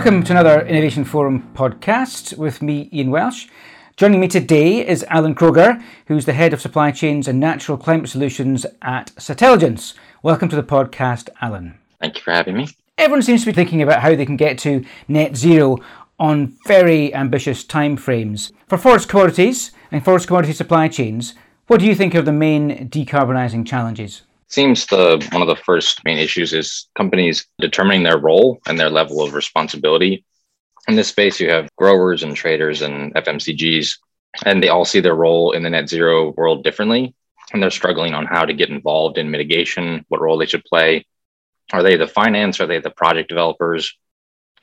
Welcome to another Innovation Forum podcast with me, Ian Welsh. Joining me today is Alan Kroger, who's the head of supply chains and natural climate solutions at Satelligence. Welcome to the podcast, Alan. Thank you for having me. Everyone seems to be thinking about how they can get to net zero on very ambitious timeframes. For forest commodities and forest commodity supply chains, what do you think are the main decarbonising challenges? Seems the one of the first main issues is companies determining their role and their level of responsibility. In this space, you have growers and traders and FMCGs, and they all see their role in the net zero world differently. And they're struggling on how to get involved in mitigation, what role they should play. Are they the finance? Are they the project developers?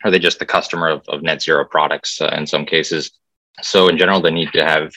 Are they just the customer of, of net zero products uh, in some cases? So, in general, they need to have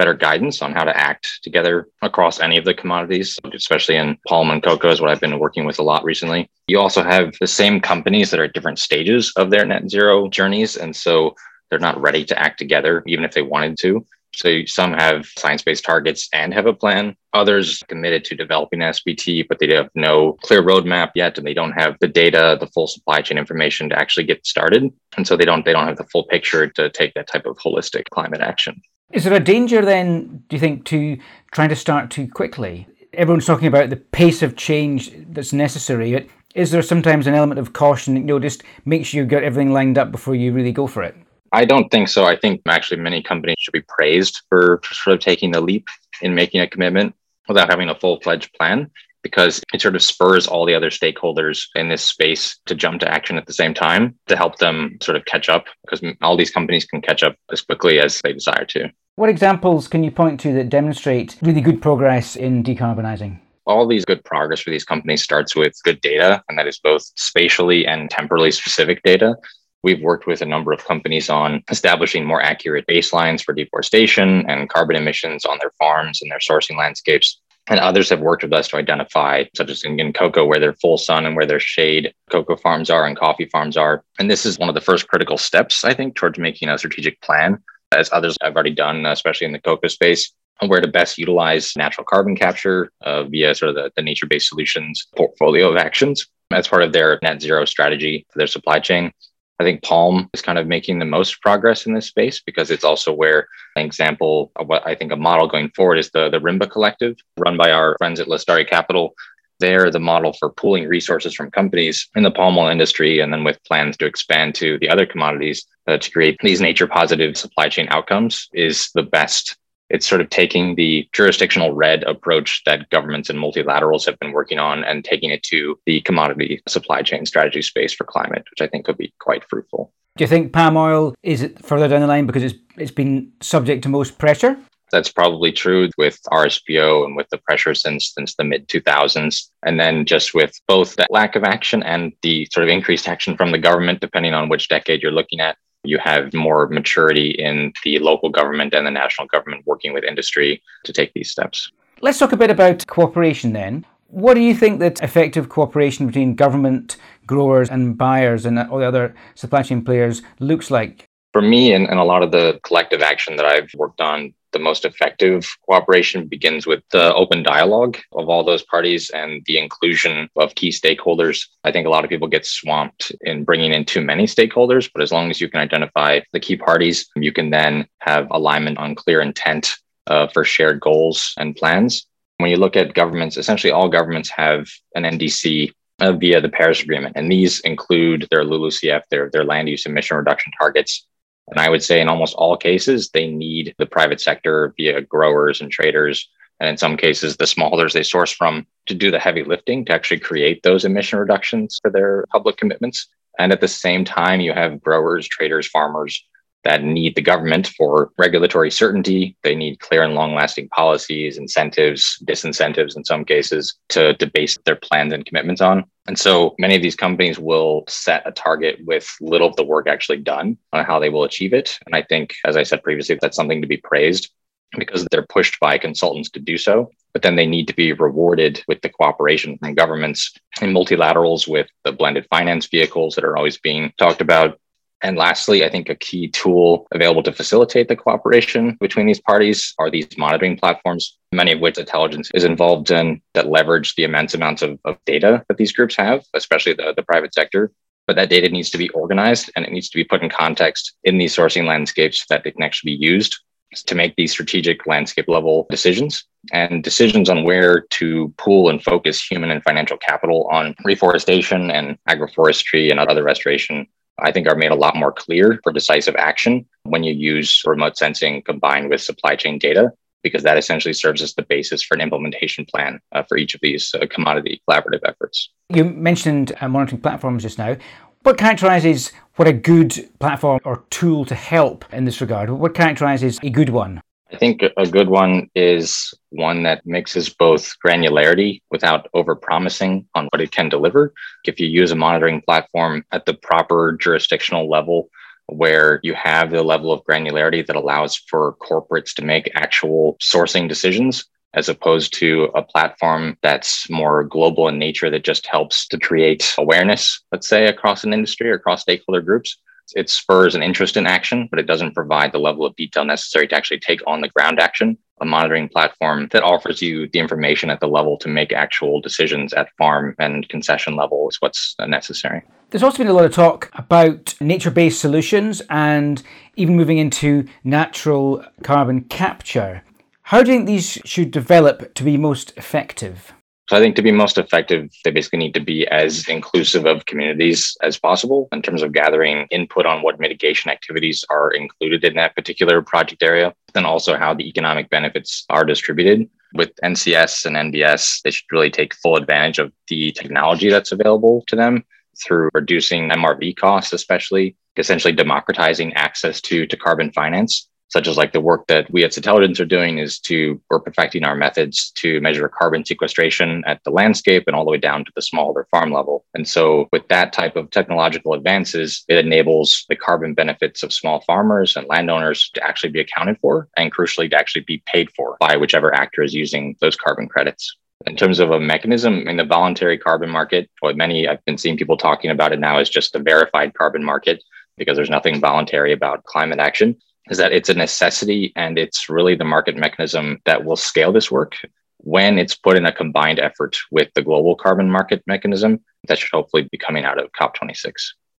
better guidance on how to act together across any of the commodities, especially in palm and cocoa is what I've been working with a lot recently. You also have the same companies that are at different stages of their net zero journeys. And so they're not ready to act together, even if they wanted to. So some have science-based targets and have a plan. Others committed to developing SBT, but they have no clear roadmap yet, and they don't have the data, the full supply chain information to actually get started. And so they don't they don't have the full picture to take that type of holistic climate action. Is there a danger then, do you think, to trying to start too quickly? Everyone's talking about the pace of change that's necessary, but is there sometimes an element of caution, you know, just make sure you've got everything lined up before you really go for it? I don't think so. I think actually many companies should be praised for sort of taking the leap in making a commitment without having a full fledged plan because it sort of spurs all the other stakeholders in this space to jump to action at the same time to help them sort of catch up because all these companies can catch up as quickly as they desire to. What examples can you point to that demonstrate really good progress in decarbonizing? all these good progress for these companies starts with good data, and that is both spatially and temporally specific data. We've worked with a number of companies on establishing more accurate baselines for deforestation and carbon emissions on their farms and their sourcing landscapes and others have worked with us to identify, such as in, in cocoa, where their full sun and where their shade cocoa farms are and coffee farms are. And this is one of the first critical steps, I think, towards making a strategic plan, as others have already done, especially in the cocoa space, on where to best utilize natural carbon capture uh, via sort of the, the nature based solutions portfolio of actions as part of their net zero strategy for their supply chain. I think Palm is kind of making the most progress in this space because it's also where an example of what I think a model going forward is the, the Rimba Collective, run by our friends at Lestari Capital. They're the model for pooling resources from companies in the palm oil industry, and then with plans to expand to the other commodities uh, to create these nature positive supply chain outcomes is the best it's sort of taking the jurisdictional REDD approach that governments and multilaterals have been working on and taking it to the commodity supply chain strategy space for climate, which I think could be quite fruitful. Do you think palm oil is it further down the line because it's it's been subject to most pressure? That's probably true with RSPO and with the pressure since since the mid 2000s, and then just with both the lack of action and the sort of increased action from the government, depending on which decade you're looking at you have more maturity in the local government and the national government working with industry to take these steps. Let's talk a bit about cooperation then. What do you think that effective cooperation between government, growers, and buyers and all the other supply chain players looks like? For me, and, and a lot of the collective action that I've worked on the most effective cooperation begins with the open dialogue of all those parties and the inclusion of key stakeholders. I think a lot of people get swamped in bringing in too many stakeholders, but as long as you can identify the key parties, you can then have alignment on clear intent uh, for shared goals and plans. When you look at governments, essentially all governments have an NDC uh, via the Paris Agreement, and these include their LULUCF, their, their land use emission reduction targets, and I would say in almost all cases, they need the private sector via growers and traders. And in some cases, the smallholders they source from to do the heavy lifting to actually create those emission reductions for their public commitments. And at the same time, you have growers, traders, farmers that need the government for regulatory certainty. They need clear and long lasting policies, incentives, disincentives in some cases to, to base their plans and commitments on. And so many of these companies will set a target with little of the work actually done on how they will achieve it. And I think, as I said previously, that's something to be praised because they're pushed by consultants to do so. But then they need to be rewarded with the cooperation from governments and multilaterals with the blended finance vehicles that are always being talked about and lastly, I think a key tool available to facilitate the cooperation between these parties are these monitoring platforms, many of which Satelligence is involved in that leverage the immense amounts of, of data that these groups have, especially the, the private sector. but that data needs to be organized and it needs to be put in context in these sourcing landscapes so that it can actually be used to make these strategic landscape level decisions and decisions on where to pool and focus human and financial capital on reforestation and agroforestry and other restoration I think are made a lot more clear for decisive action when you use remote sensing combined with supply chain data, because that essentially serves as the basis for an implementation plan uh, for each of these uh, commodity collaborative efforts. You mentioned uh, monitoring platforms just now. What characterizes what a good platform or tool to help in this regard? What characterizes a good one? I think a good one is one that mixes both granularity without overpromising on what it can deliver. If you use a monitoring platform at the proper jurisdictional level, where you have the level of granularity that allows for corporates to make actual sourcing decisions, as opposed to a platform that's more global in nature that just helps to create awareness, let's say, across an industry or across stakeholder groups it spurs an interest in action, but it doesn't provide the level of detail necessary to actually take on the ground action. A monitoring platform that offers you the information at the level to make actual decisions at farm and concession level is what's necessary. There's also been a lot of talk about nature based solutions and even moving into natural carbon capture. How do you think these should develop to be most effective? So I think to be most effective, they basically need to be as inclusive of communities as possible in terms of gathering input on what mitigation activities are included in that particular project area, and also how the economic benefits are distributed. With NCS and NBS, they should really take full advantage of the technology that's available to them through reducing MRV costs, especially essentially democratizing access to, to carbon finance such as like the work that we at Satelligence are doing is to we're perfecting our methods to measure carbon sequestration at the landscape and all the way down to the smaller farm level. And so with that type of technological advances, it enables the carbon benefits of small farmers and landowners to actually be accounted for and crucially to actually be paid for by whichever actor is using those carbon credits. In terms of a mechanism in the voluntary carbon market, what many I've been seeing people talking about it now is just the verified carbon market because there's nothing voluntary about climate action is that it's a necessity and it's really the market mechanism that will scale this work when it's put in a combined effort with the global carbon market mechanism that should hopefully be coming out of COP26.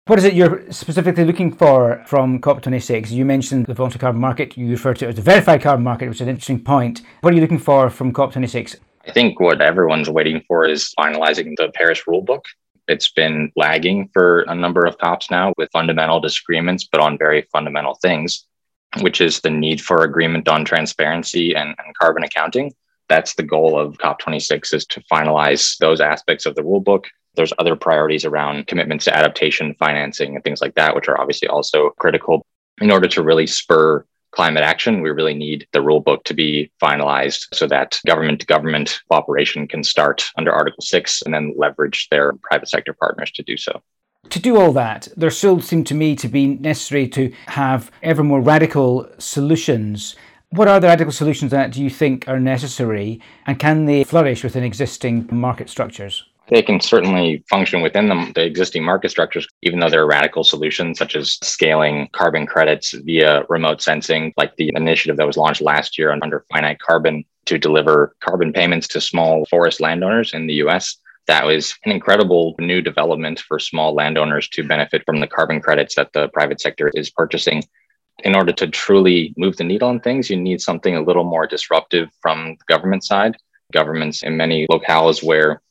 What is it you're specifically looking for from COP26? You mentioned the voluntary carbon market, you referred to it as the verified carbon market, which is an interesting point. What are you looking for from COP26? I think what everyone's waiting for is finalizing the Paris rulebook. It's been lagging for a number of COPs now with fundamental disagreements, but on very fundamental things which is the need for agreement on transparency and, and carbon accounting. That's the goal of COP26 is to finalize those aspects of the rule book. There's other priorities around commitments to adaptation, financing, and things like that, which are obviously also critical. In order to really spur climate action, we really need the rule book to be finalized so that government to government cooperation can start under Article 6 and then leverage their private sector partners to do so. To do all that, there still seem to me to be necessary to have ever more radical solutions. What are the radical solutions that do you think are necessary, and can they flourish within existing market structures? They can certainly function within the, the existing market structures, even though there are radical solutions such as scaling carbon credits via remote sensing, like the initiative that was launched last year under finite carbon to deliver carbon payments to small forest landowners in the US that was an incredible new development for small landowners to benefit from the carbon credits that the private sector is purchasing. In order to truly move the needle on things, you need something a little more disruptive from the government side. Governments in many locales where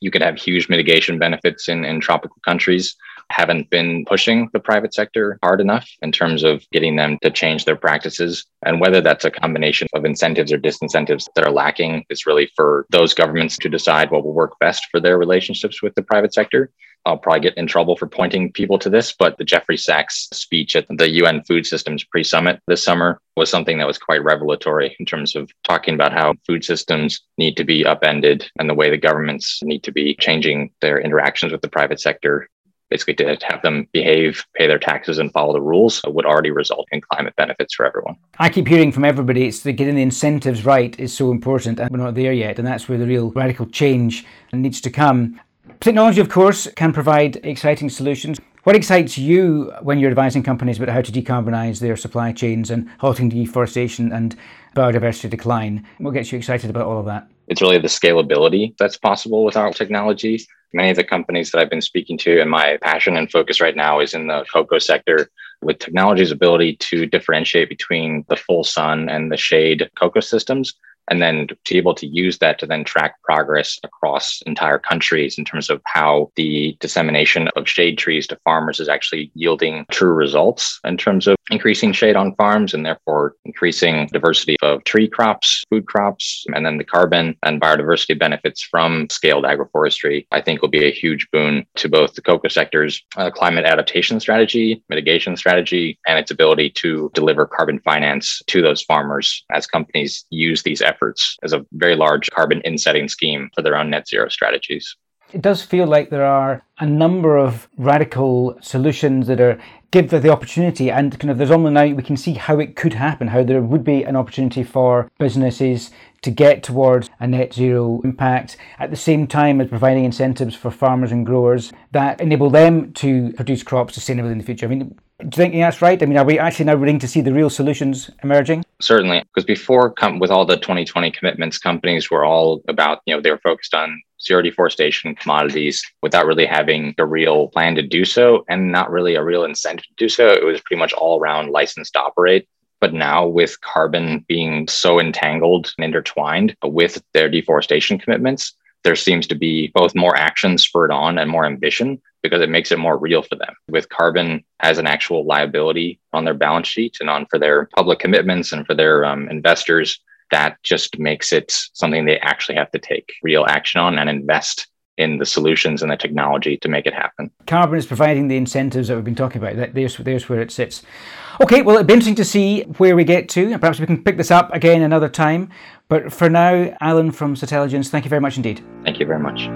you could have huge mitigation benefits in, in tropical countries haven't been pushing the private sector hard enough in terms of getting them to change their practices. And whether that's a combination of incentives or disincentives that are lacking is really for those governments to decide what will work best for their relationships with the private sector. I'll probably get in trouble for pointing people to this, but the Jeffrey Sachs speech at the UN Food Systems pre summit this summer was something that was quite revelatory in terms of talking about how food systems need to be upended and the way the governments need to be changing their interactions with the private sector basically to have them behave, pay their taxes, and follow the rules would already result in climate benefits for everyone. I keep hearing from everybody it's that getting the incentives right is so important, and we're not there yet, and that's where the real radical change needs to come. Technology, of course, can provide exciting solutions. What excites you when you're advising companies about how to decarbonize their supply chains and halting deforestation and biodiversity decline? What gets you excited about all of that? It's really the scalability that's possible with our technology Many of the companies that I've been speaking to and my passion and focus right now is in the cocoa sector with technology's ability to differentiate between the full sun and the shade cocoa systems and then to be able to use that to then track progress across entire countries in terms of how the dissemination of shade trees to farmers is actually yielding true results in terms of increasing shade on farms and therefore increasing diversity of tree crops, food crops, and then the carbon and biodiversity benefits from scaled agroforestry, I think will be a huge boon to both the cocoa sector's uh, climate adaptation strategy, mitigation strategy, and its ability to deliver carbon finance to those farmers as companies use these efforts efforts as a very large carbon insetting scheme for their own net zero strategies. It does feel like there are a number of radical solutions that are give the opportunity and kind of there's almost now we can see how it could happen, how there would be an opportunity for businesses to get towards a net zero impact at the same time as providing incentives for farmers and growers that enable them to produce crops sustainably in the future. I mean, do you think that's right? I mean, are we actually now willing to see the real solutions emerging? Certainly, because before, com- with all the 2020 commitments, companies were all about, you know, they were focused on zero deforestation commodities without really having a real plan to do so and not really a real incentive to do so. It was pretty much all around license to operate. But now, with carbon being so entangled and intertwined with their deforestation commitments, there seems to be both more action spurred on and more ambition because it makes it more real for them. With carbon as an actual liability on their balance sheet and on for their public commitments and for their um, investors, that just makes it something they actually have to take real action on and invest in the solutions and the technology to make it happen. Carbon is providing the incentives that we've been talking about. There's, there's where it sits. Okay, well, it'd be interesting to see where we get to. And Perhaps we can pick this up again another time. But for now, Alan from Satelligence, thank you very much indeed. Thank you very much.